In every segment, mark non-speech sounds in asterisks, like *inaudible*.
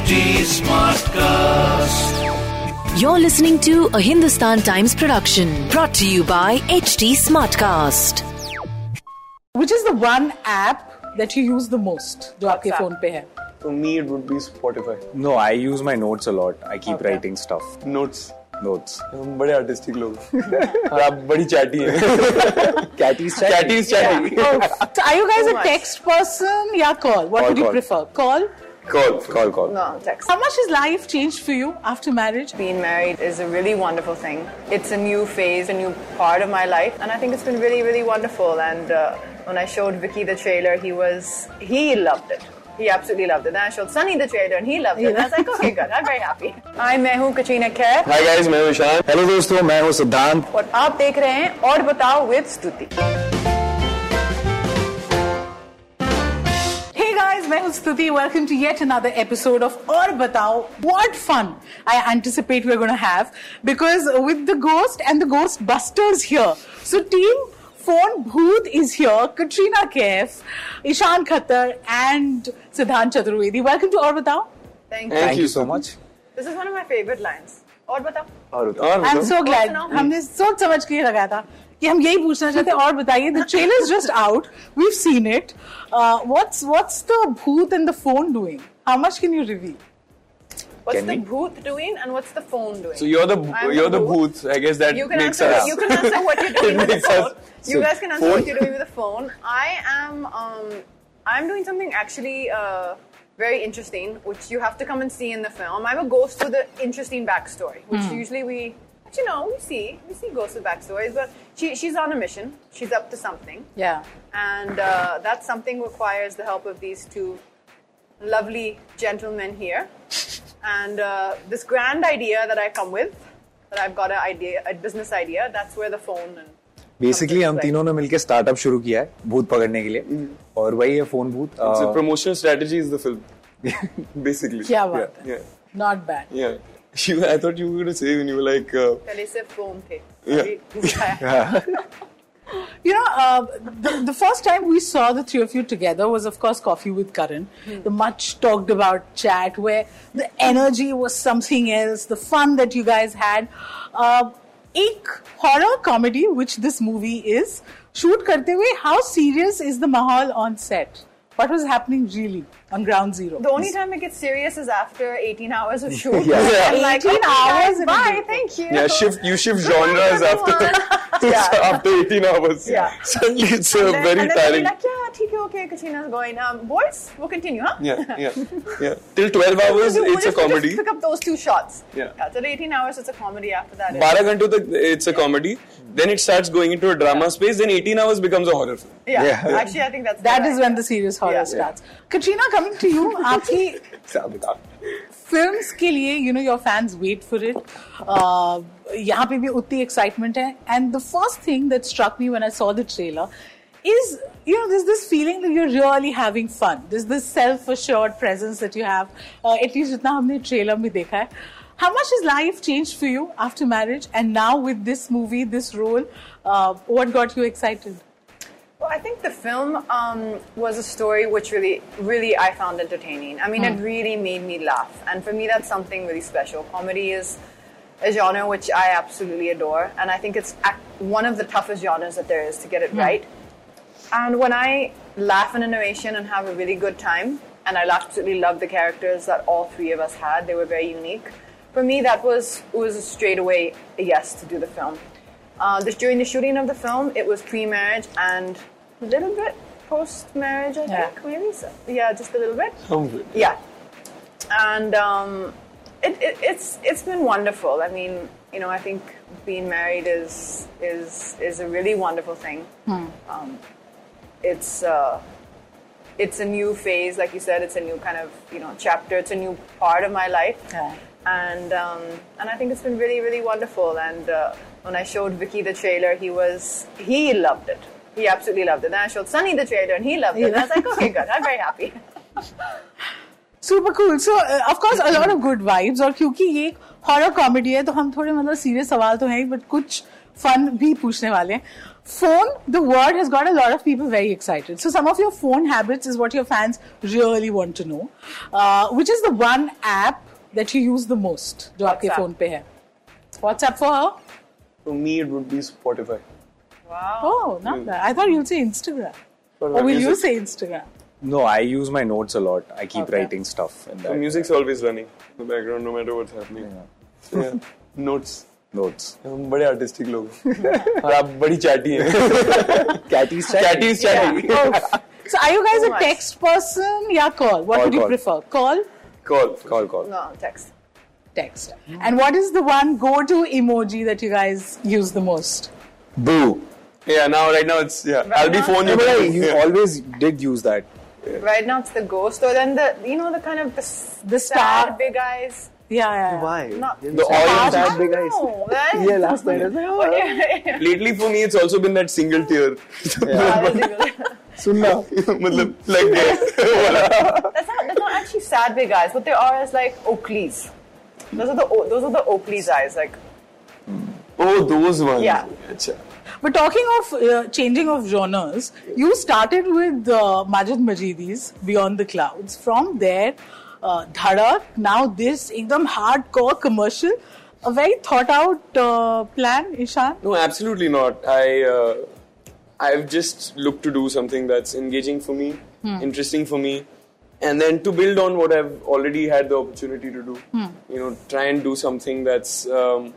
HT Smartcast. You're listening to a Hindustan Times production brought to you by HT Smartcast. Which is the one app that you use the most? जो आपके phone For me, it would be Spotify. No, I use my notes a lot. I keep okay. writing stuff. Notes. Notes बड़े artistic लोग *laughs* आप बड़ी chatty हैं Cathys chatty Cathys chatty are you guys a text person या call. What would you prefer? Call. Call, call, call. No, text. How much has life changed for you after marriage? Being married is a really wonderful thing. It's a new phase, a new part of my life, and I think it's been really, really wonderful. And uh, when I showed Vicky the trailer, he was, he loved it. He absolutely loved it. Then I showed Sunny the trailer and he loved it. And I was like, *laughs* okay, good. I'm very happy. Hi, मैं हूँ Katrina Kaif. Hi guys, I'm Vishal. Hello दोस्तों, मैं हूँ सिद्धांत. और आप देख रहे हैं और बताओ with स्तुति. guys, मैं हूँ स्तुति. Welcome to yet another episode of और Batao. What fun I anticipate we're going to have because with the ghost and the Ghostbusters here. So team Phone Bhoot is here, Katrina Kaif, Ishaan Khatter, and Siddhant Chaturvedi. Welcome to Aur Batao. Thank you. Thank you so much. This is one of my favorite lines. और बताओ और बताओ आई so so glad हमने सोच समझ के लगाया था कि हम यही पूछना चाहते हैं और बताइए the trailer is just out we've seen it uh, what's what's the booth and the phone doing how much can you reveal What's Can the we? booth doing and what's the phone doing? So you're the I'm you're the the booth. booth. I guess that you can makes answer. us. You can answer what you're doing *laughs* It with the makes phone. us- You so, guys can answer phone? what you're doing with the phone. I am. Um, I'm doing something actually uh, very interesting, which you have to come and see in the film. I'm a ghost with an interesting backstory, which Hmm. usually we, but you know, we see we see ghosts with backstories, but she, she's on a mission. She's up to something, yeah and uh, that something requires the help of these two lovely gentlemen here. And uh, this grand idea that I come with, that I've got an idea, a business idea, that's where the phone and basically हम Right. तीनों ने मिलकर startup शुरू किया है भूत पकड़ने के लिए और वही है फोन भूत It's a a, promotional strategy is the film. Basically. क्या बात Yeah. है not bad Yeah. yeah. *laughs* You, I thought you were going to say when you were like. Uh, पहले से phone थे. Yeah. अभी घुसाया. *laughs* *laughs* you know uh, the, the first time we saw the three of you together was of course coffee with karan the much talked about chat where the energy was something else the fun that you guys had uh, एक horror comedy which this movie is shoot करते हुए how serious is the mahal on set what was happening really on ground zero The only time it gets serious is after 18 hours of shoot. Yeah. *laughs* I'm like, 18 okay, hours guys, in a bye, day. thank you. yeah, shift. You shift genres after *laughs* *laughs* after 18 hours. Yeah. Suddenly it's uh, And then- very and then they'll be tiring. Like, yeah, ठीक है, okay, Katrina's going. Um, boys, we'll continue, huh? Yeah, yeah, yeah. Till 12 hours, We'll it's a just- we'll just comedy. pick up those two shots. Yeah. till 18 hours, it's a comedy after that. 12 घंटों तक it's a comedy. Then it starts going into a drama space. Then 18 hours becomes a horror film. Yeah. Yeah. Actually, I think that's that the is right- when the serious horror Yeah. starts katrina coming to you आपकी films के लिए you know your fans wait for it यहाँ पे भी उतनी excitement है and the first thing that struck me when I saw the trailer is you know there's this feeling that you're really having fun there's this self-assured presence that you have uh, at least जितना हमने trailer में देखा है how much has life changed for you after marriage and now with this movie this role uh, what got you excited I think the film um, was a story which really, really I found entertaining. I mean, it really made me laugh. And for me, that's something really special. Comedy is a genre which I absolutely adore. And I think it's one of the toughest genres that there is to get it right. And when I laugh in a narration and have a really good time, and I absolutely love the characters that all three of us had, they were very unique. For me, that was was a straight away a yes to do the film. Uh, this, during the shooting of the film, it was pre-marriage and little bit post-marriage, I Yeah. think, maybe. So, yeah, just a little bit. Some of it. Yeah, and um, it, it, it's it's been wonderful. I mean, you know, I think being married is is is a really wonderful thing. Um, it's uh, it's a new phase, like you said. It's a new kind of you know chapter. It's a new part of my life. Yeah. And um, and I think it's been really really wonderful. And uh, when I showed Vicky the trailer, he was he loved it He absolutely loved it. Then I showed Sunny the trailer, and he loved it. And I was like, okay, good. I'm very happy. Super cool so of course a lot of good vibes और क्योंकि ये एक horror comedy है तो हम थोड़े मतलब serious सवाल तो हैं बट कुछ फन भी पूछने वाले हैं phone, the word has got a lot of people very excited. So some of your phone habits is what your fans really want to know. Uh, which is the one app that you use the most? जो आपके WhatsApp. phone पे है? WhatsApp for her? For me, it would be Spotify. Wow. Oh, not bad. I thought you'd say Instagram. For Or will music- you say Instagram? No, I use my notes a lot. I keep Okay. writing stuff in The that. music's always running in the background, no matter what's happening. Yeah. *laughs* Notes. Notes. हम बड़े artistic लोग हैं और आप बड़ी chatty हैं Catty's Catty's chatty. So are you guys Too a much. text person? Yeah, call. What Call, would you call. prefer? Call, Call. Call, call. No, text. text. And what is the one go-to emoji that you guys use the most? Boo. Yeah, now right now it's yeah. Right I'll be now- phone No, you. but I, too. you Yeah. always did use that. Right now it's the ghost, or then the you know the kind of the, s- The sad star. big eyes. Yeah, yeah. yeah. Why? Not The orange I sad big eyes. know, man. Yeah, last night I was like, oh, *laughs* Lately for me, it's also been that single tear. *laughs* *laughs* sunna. मतलब like that. That's not that's not actually sad big eyes. What they are is like Oakleys. Those are the O- those are the Oakley's eyes. Like Oh, those ones. Yeah. Acha. But talking of uh, changing of genres, you started with uh, Majid Majidi's Beyond the Clouds. From there, uh, Dhadak, now this ekdam hardcore commercial. A very thought out uh, plan, Ishaan. No, absolutely not. I uh, I've just looked to do something that's engaging for me, interesting for me, and then to build on what I've already had the opportunity to do. You know, try and do something that's um,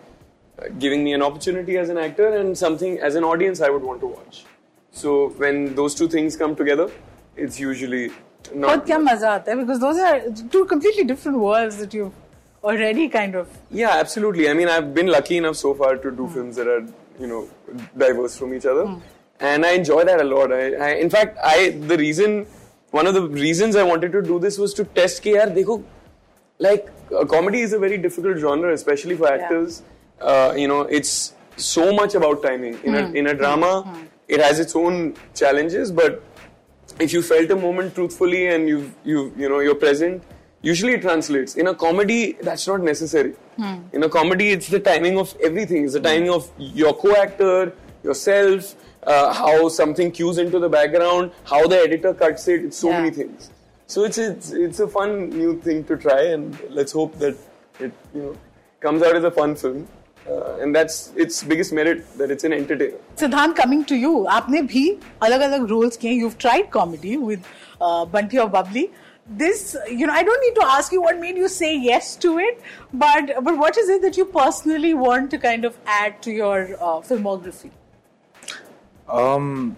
giving me an opportunity as an actor and something as an audience I would want to watch. So when those two things come together, it's usually बहुत not. क्या मजा आता है because those are two completely different worlds that you've already kind of Yeah, absolutely. I mean, I've been lucky enough so far to do films that are, you know, diverse from each other, and I enjoy that a lot. I, I, in fact, I the reason, one of the reasons I wanted to do this was to test कि यार देखो, like uh, comedy is a very difficult genre, especially for actors. uh, you know, it's so much about timing. In a in a drama, it has its own challenges, but if you felt a moment truthfully and you you you know you're present usually it translates. In a comedy that's not necessary. In a comedy it's the timing of everything. It's the timing of your co-actor yourself uh, how something cues into the background how the editor cuts it. It's so Yeah. many things. So it's, it's it's a fun new thing to try and let's hope that it you know comes out as a fun film uh, and that's its biggest merit that it's an entertainer. Siddhant, coming to you, आपने भी अलग अलग roles किए. You've tried comedy with uh, Bunty Aur Babli. This, you know, I don't need to ask you what made you say yes to it, but but what is it that you personally want to kind of add to your uh, filmography? Um,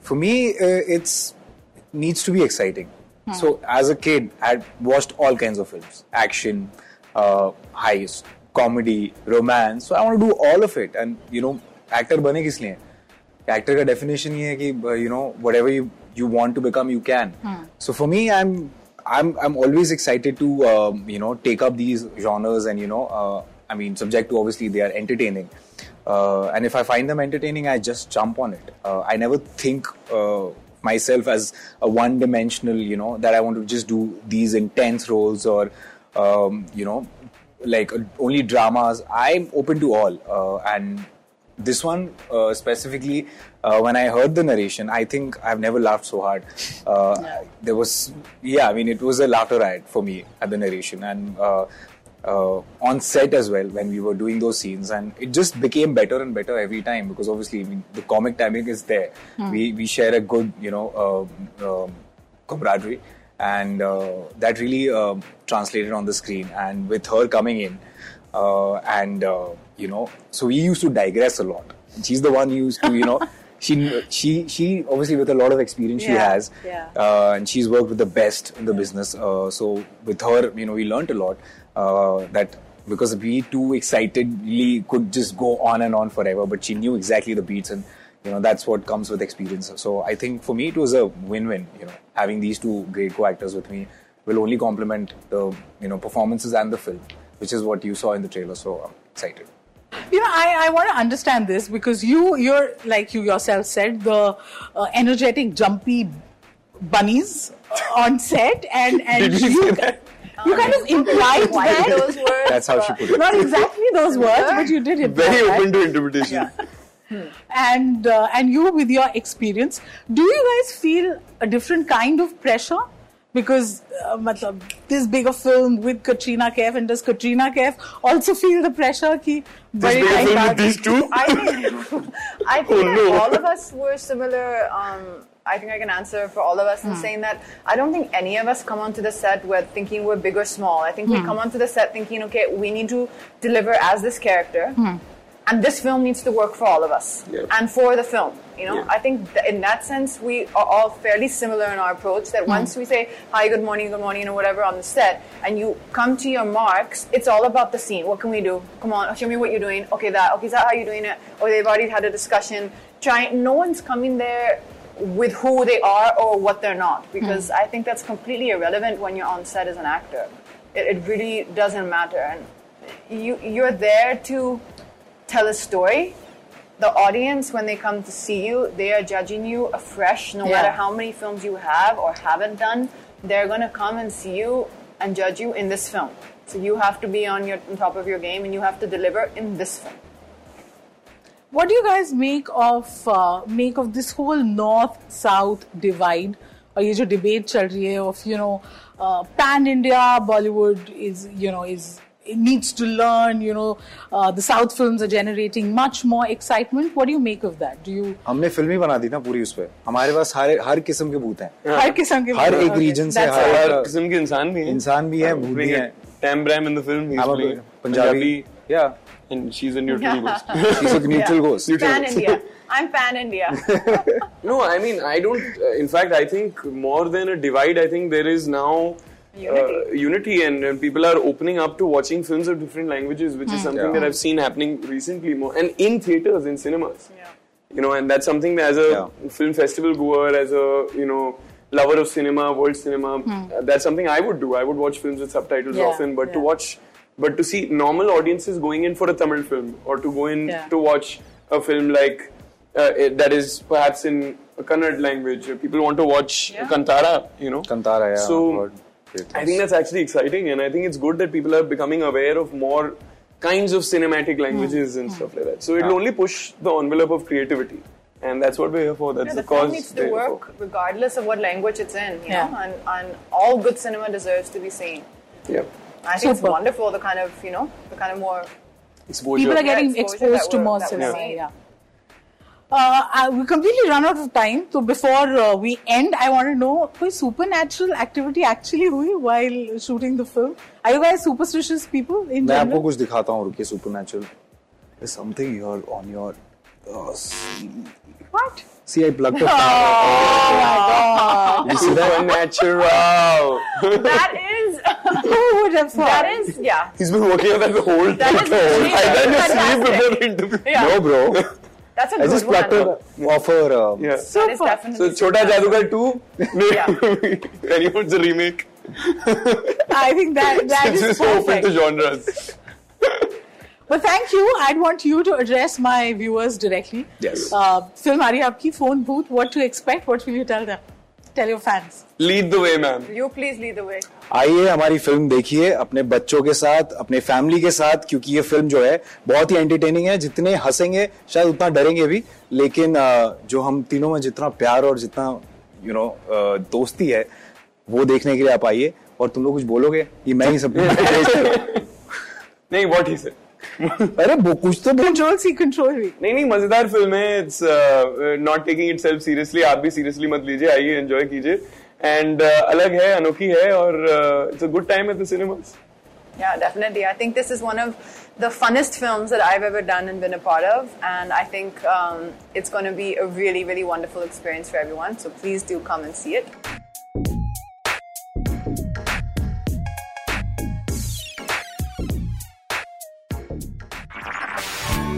for me, uh, it's it needs to be exciting. Hmm. So as a kid, I watched all kinds of films, action, uh, heist comedy, romance. So I want to do all of it. And you know, actor बने किस लिए? Actor का definition ये है कि uh, you know whatever you you want to become, you can. So for me, I'm I'm I'm always excited to um, you know take up these genres and you know uh, I mean subject to obviously they are entertaining. Uh, and if I find them entertaining, I just jump on it. Uh, I never think uh, myself as a one-dimensional, you know, that I want to just do these intense roles or, um, you know, like only dramas. I'm open to all, uh, and this one uh, specifically, uh, when I heard the narration, I think I've never laughed so hard. Uh, There was, yeah, I mean, it was a laughter riot for me at the narration, and uh, uh, on set as well when we were doing those scenes, and it just became better and better every time because obviously I mean, the comic timing is there. We we share a good, you know, um um, camaraderie, and uh, that really um translated on the screen. And with her coming in, uh, and uh, you know, so we used to digress a lot. She's the one who used to, you know. *laughs* She, she, she obviously with a lot of experience she has, yeah. uh, and she's worked with the best in the business. Uh, so with her, you know, we learned a lot. Uh, that because we too excitedly could just go on and on forever, but she knew exactly the beats, and you know that's what comes with experience. So I think for me it was a win-win. You know, having these two great co-actors with me will only complement the you know performances and the film, which is what you saw in the trailer. So I'm excited. you know i, I want to understand this because you you're like you yourself said the uh, energetic jumpy bunnies on set and and Did you you, say that? you kind of implied why that those words? That's how she put it. not exactly those words but you did it. very open to interpretation and uh, and you with your experience, do you guys feel a different kind of pressure? Because uh, matlab, this big a film with Katrina Kaif, and does Katrina Kaif also feel the pressure? Ki, This bade big a film with these two? I think, *laughs* I think Oh, no. all of us were similar. Um, I think I can answer for all of us in saying that I don't think any of us come onto the set with thinking we're big or small. I think we come onto the set thinking, okay, we need to deliver as this character, and this film needs to work for all of us Yeah. and for the film. You know, Yeah. I think th- in that sense we are all fairly similar in our approach. That mm-hmm. once we say hi, good morning, good morning, or whatever on the set, and you come to your marks, it's all about the scene. What can we do? Come on, show me what you're doing. Okay, that. Okay, is that how you're doing it? Or they've already had a discussion. Try. No one's coming there with who they are or what they're not, mm-hmm. because I think that's completely irrelevant when you're on set as an actor. It, it really doesn't matter, and you you're there to tell a story the audience when they come to see you they are judging you afresh no Yeah. matter how many films you have or haven't done they're going to come and see you and judge you in this film so you have to be on your on top of your game and you have to deliver in this film What do you guys make of uh, make of this whole north south divide? और ये जो debate चल रही है of you know uh, pan India Bollywood is you know is it needs to learn you know uh, the South films are generating much more excitement. What do you make of that? Do you हमने film ही बना दी ना पूरी उस पे हमारे पास हर हर किस्म के भूत हैं हर किस्म के हर एक Okay, region से that's हर all. हर एक- किस्म के इंसान भी हैं इंसान भी हैं, भूत भी हैं। Time Bram in the film I'm a Punjabi yeah and she's a neutral ghost *laughs* she's a neutral ghost pan india i'm pan india *laughs* No, I mean, I don't. Uh, in fact, I think more than a divide, I think there is now Unity. Uh, unity, and, and people are opening up to watching films of different languages, which is something Yeah. that I've seen happening recently more, and in theaters, in cinemas. yeah. You know, and that's something that as a Yeah. film festival goer, as a you know lover of cinema, world cinema, uh, that's something I would do. I would watch films with subtitles Yeah, often, but to watch, but to see normal audiences going in for a Tamil film or to go in Yeah. to watch a film like uh, it, that is perhaps in a Kannada language. People want to watch Yeah. Kantara, you know. Kantara yeah So God, great. I think that's actually exciting, and I think it's good that people are becoming aware of more kinds of cinematic hmm. languages and hmm. stuff like that. So it'll Yeah. only push the envelope of creativity, and that's what we're here for. That's Yeah, the, the film cause. needs to we're here work regardless of what language it's in, you Yeah. know, and, and all good cinema deserves to be seen. Yeah. I think it's wonderful, the kind of, you know, the kind of more Exposure. people are getting Yeah, exposed to more cinema. seeing. Yeah. Uh, I- we completely run out of time. So before uh, we end, I want to know कोई supernatural activity actually हुई while shooting the film? Are you guys superstitious people in मैं आपको general? कुछ दिखाता हूँ रुकिए supernatural there's something here on your uh, see, What? see I plugged a Oh you see that Supernatural. that is *laughs* Who would have thought? that is yeah He's been working on that the whole That time. is really I didn't sleep fantastic. before the interview. yeah no bro *laughs* that's a I good just plucked one it off her um, Yeah. So Chota Jadugar 2. Yeah. Anyone's a remake. I think that that It's is just open to genres. But thank you. I'd want you to address my viewers directly. Yes. Uh, film Ariyabki, रही phone booth. What to expect? What will you tell them? Tell your fans. Lead the way, man. you please lead the way आइए हमारी film देखिए अपने बच्चों के साथ अपने family के साथ क्योंकि ये फ़िल्म जो है बहुत ही एंटरटेनिंग है जितने हंसेंगे शायद उतना डरेंगे भी लेकिन जो हम तीनों में जितना प्यार और जितना यू नो दोस्ती है वो देखने के लिए आप आइए और तुम लोग कुछ बोलोगे ये मैं ही सब *laughs* नहीं what he said. अरे वो कुछ तो Control C, control V. नहीं नहीं मज़ेदार फ़िल्म है it's not taking itself seriously आप भी सीरियसली मत लीजिए आइए एंजॉय कीजिए एंड अलग है अनोखी है और it's a good time at the cinemas Yeah, definitely. I think this is one of the funnest films that I've ever done and been a part of, and I think um, it's going to be a really, really wonderful experience for everyone. So please do come and see it.